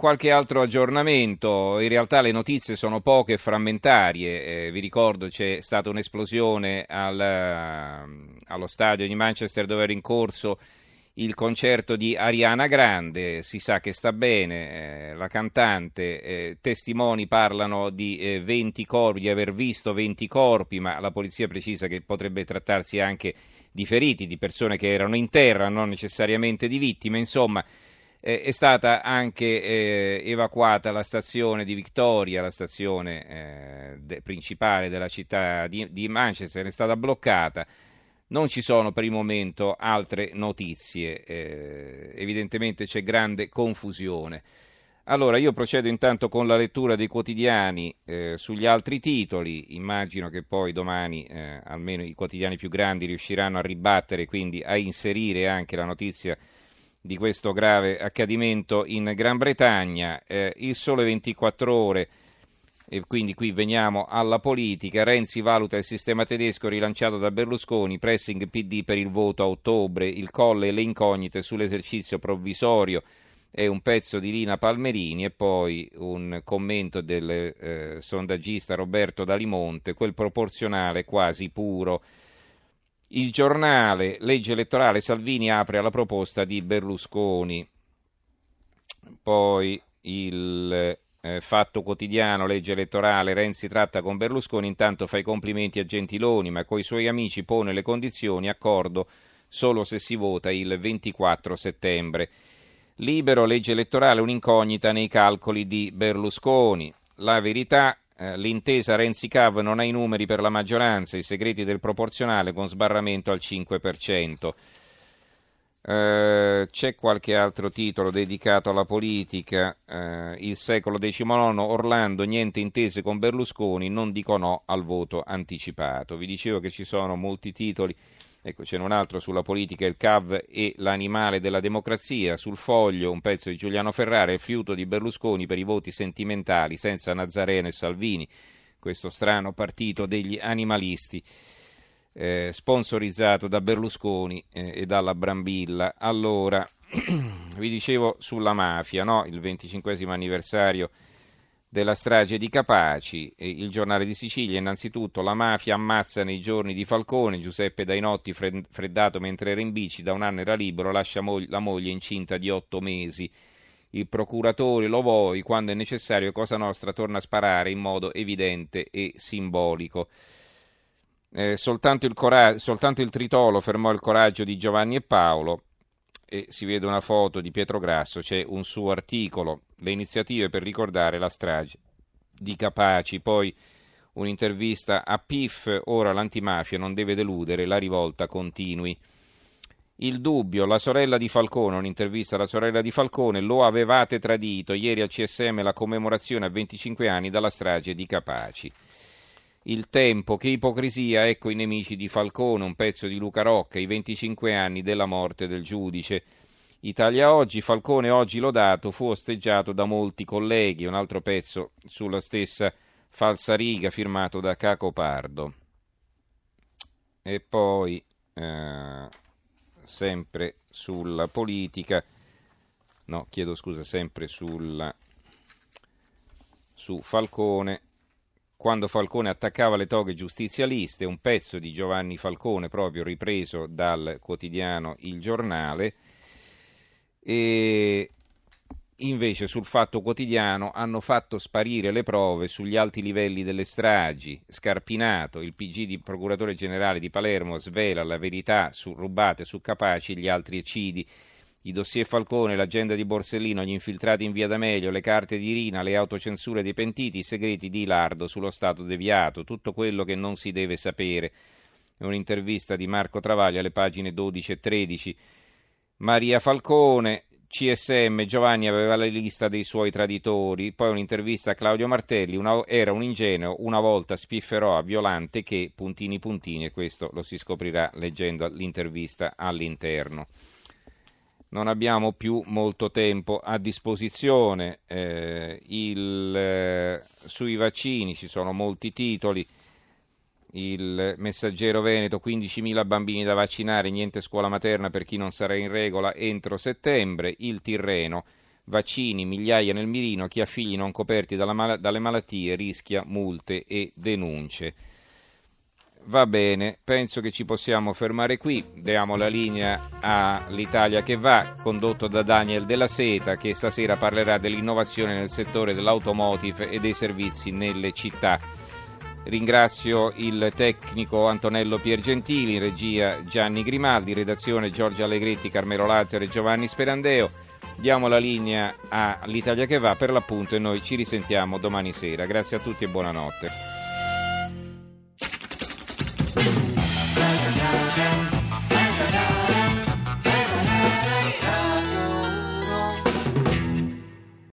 qualche altro aggiornamento, in realtà le notizie sono poche e frammentarie, eh, vi ricordo c'è stata un'esplosione al, allo stadio di Manchester dove era in corso il concerto di Ariana Grande, si sa che sta bene, eh, la cantante, eh, testimoni parlano di 20 eh, corpi, di aver visto 20 corpi, ma la polizia precisa che potrebbe trattarsi anche di feriti, di persone che erano in terra, non necessariamente di vittime, insomma eh, è stata anche eh, evacuata la stazione di Victoria, la stazione eh, de- principale della città di, di Manchester, è stata bloccata. Non ci sono per il momento altre notizie, eh, evidentemente c'è grande confusione. Allora, io procedo intanto con la lettura dei quotidiani eh, sugli altri titoli, immagino che poi domani eh, almeno i quotidiani più grandi riusciranno a ribattere, quindi a inserire anche la notizia di questo grave accadimento in Gran Bretagna. Eh, il sole 24 ore, e quindi qui veniamo alla politica. Renzi valuta il sistema tedesco rilanciato da Berlusconi, pressing PD per il voto a ottobre, il colle e le incognite sull'esercizio provvisorio. È un pezzo di Lina Palmerini e poi un commento del eh, sondaggista Roberto Dalimonte, quel proporzionale quasi puro. Il giornale, legge elettorale, Salvini apre alla proposta di Berlusconi. Poi il eh, Fatto Quotidiano, legge elettorale, Renzi tratta con Berlusconi, intanto fa i complimenti a Gentiloni, ma coi suoi amici pone le condizioni, accordo solo se si vota il 24 settembre. Libero, legge elettorale, un'incognita nei calcoli di Berlusconi. La verità, eh, l'intesa Renzi-Cav non ha i numeri per la maggioranza, i segreti del proporzionale con sbarramento al 5%. Eh, c'è qualche altro titolo dedicato alla politica, eh, il secolo XIX, Orlando, niente intese con Berlusconi, non dico no al voto anticipato. Vi dicevo che ci sono molti titoli Ecco, c'è un altro sulla politica, il CAV e l'animale della democrazia. Sul foglio un pezzo di Giuliano Ferrara, il fiuto di Berlusconi per i voti sentimentali senza Nazareno e Salvini, questo strano partito degli animalisti. Eh, sponsorizzato da Berlusconi eh, e dalla Brambilla. Allora, vi dicevo sulla mafia, no? il 25 anniversario della strage di Capaci, il giornale di Sicilia, innanzitutto la mafia ammazza nei giorni di Falcone, Giuseppe Dainotti freddato mentre era in bici, da un anno era libero, lascia la moglie incinta di otto mesi. Il procuratore lo vuoi, quando è necessario, Cosa Nostra torna a sparare in modo evidente e simbolico. Eh, soltanto, il cora- soltanto il tritolo fermò il coraggio di Giovanni e Paolo e si vede una foto di Pietro Grasso, c'è un suo articolo, le iniziative per ricordare la strage di Capaci, poi un'intervista a PIF, ora l'antimafia non deve deludere, la rivolta continui. Il dubbio, la sorella di Falcone, un'intervista alla sorella di Falcone, lo avevate tradito, ieri al CSM la commemorazione a 25 anni dalla strage di Capaci. Il tempo, che ipocrisia, ecco i nemici di Falcone, un pezzo di Luca Rocca, i 25 anni della morte del giudice. Italia Oggi, Falcone oggi lodato, fu osteggiato da molti colleghi, un altro pezzo sulla stessa falsa riga firmato da Caco Pardo. E poi, eh, sempre sulla politica, no, chiedo scusa, sempre sulla, su Falcone, quando Falcone attaccava le toghe giustizialiste, un pezzo di Giovanni Falcone proprio ripreso dal quotidiano Il Giornale, e invece sul Fatto Quotidiano hanno fatto sparire le prove sugli alti livelli delle stragi. Scarpinato, il PG di procuratore generale di Palermo, svela la verità su rubate su Capaci e gli altri eccidi i dossier Falcone, l'agenda di Borsellino, gli infiltrati in via D'Amelio, le carte di Rina, le autocensure dei pentiti, i segreti di Ilardo sullo Stato deviato, tutto quello che non si deve sapere. Un'intervista di Marco Travaglia alle pagine 12 e 13. Maria Falcone, CSM, Giovanni aveva la lista dei suoi traditori, poi un'intervista a Claudio Martelli, una, era un ingenuo, una volta spifferò a Violante che, puntini puntini, e questo lo si scoprirà leggendo l'intervista all'interno non abbiamo più molto tempo a disposizione. Eh, il, eh, sui vaccini ci sono molti titoli. Il messaggero Veneto, 15.000 bambini da vaccinare, niente scuola materna per chi non sarà in regola entro settembre. Il Tirreno, vaccini, migliaia nel mirino, chi ha figli non coperti mal- dalle malattie rischia multe e denunce. Va bene, penso che ci possiamo fermare qui. Diamo la linea all'Italia che va, condotto da Daniel Della Seta, che stasera parlerà dell'innovazione nel settore dell'automotive e dei servizi nelle città. Ringrazio il tecnico Antonello Piergentili, regia Gianni Grimaldi, redazione Giorgio Allegretti, Carmelo Lazzaro e Giovanni Sperandeo. Diamo la linea all'Italia che va per l'appunto e noi ci risentiamo domani sera. Grazie a tutti e buonanotte.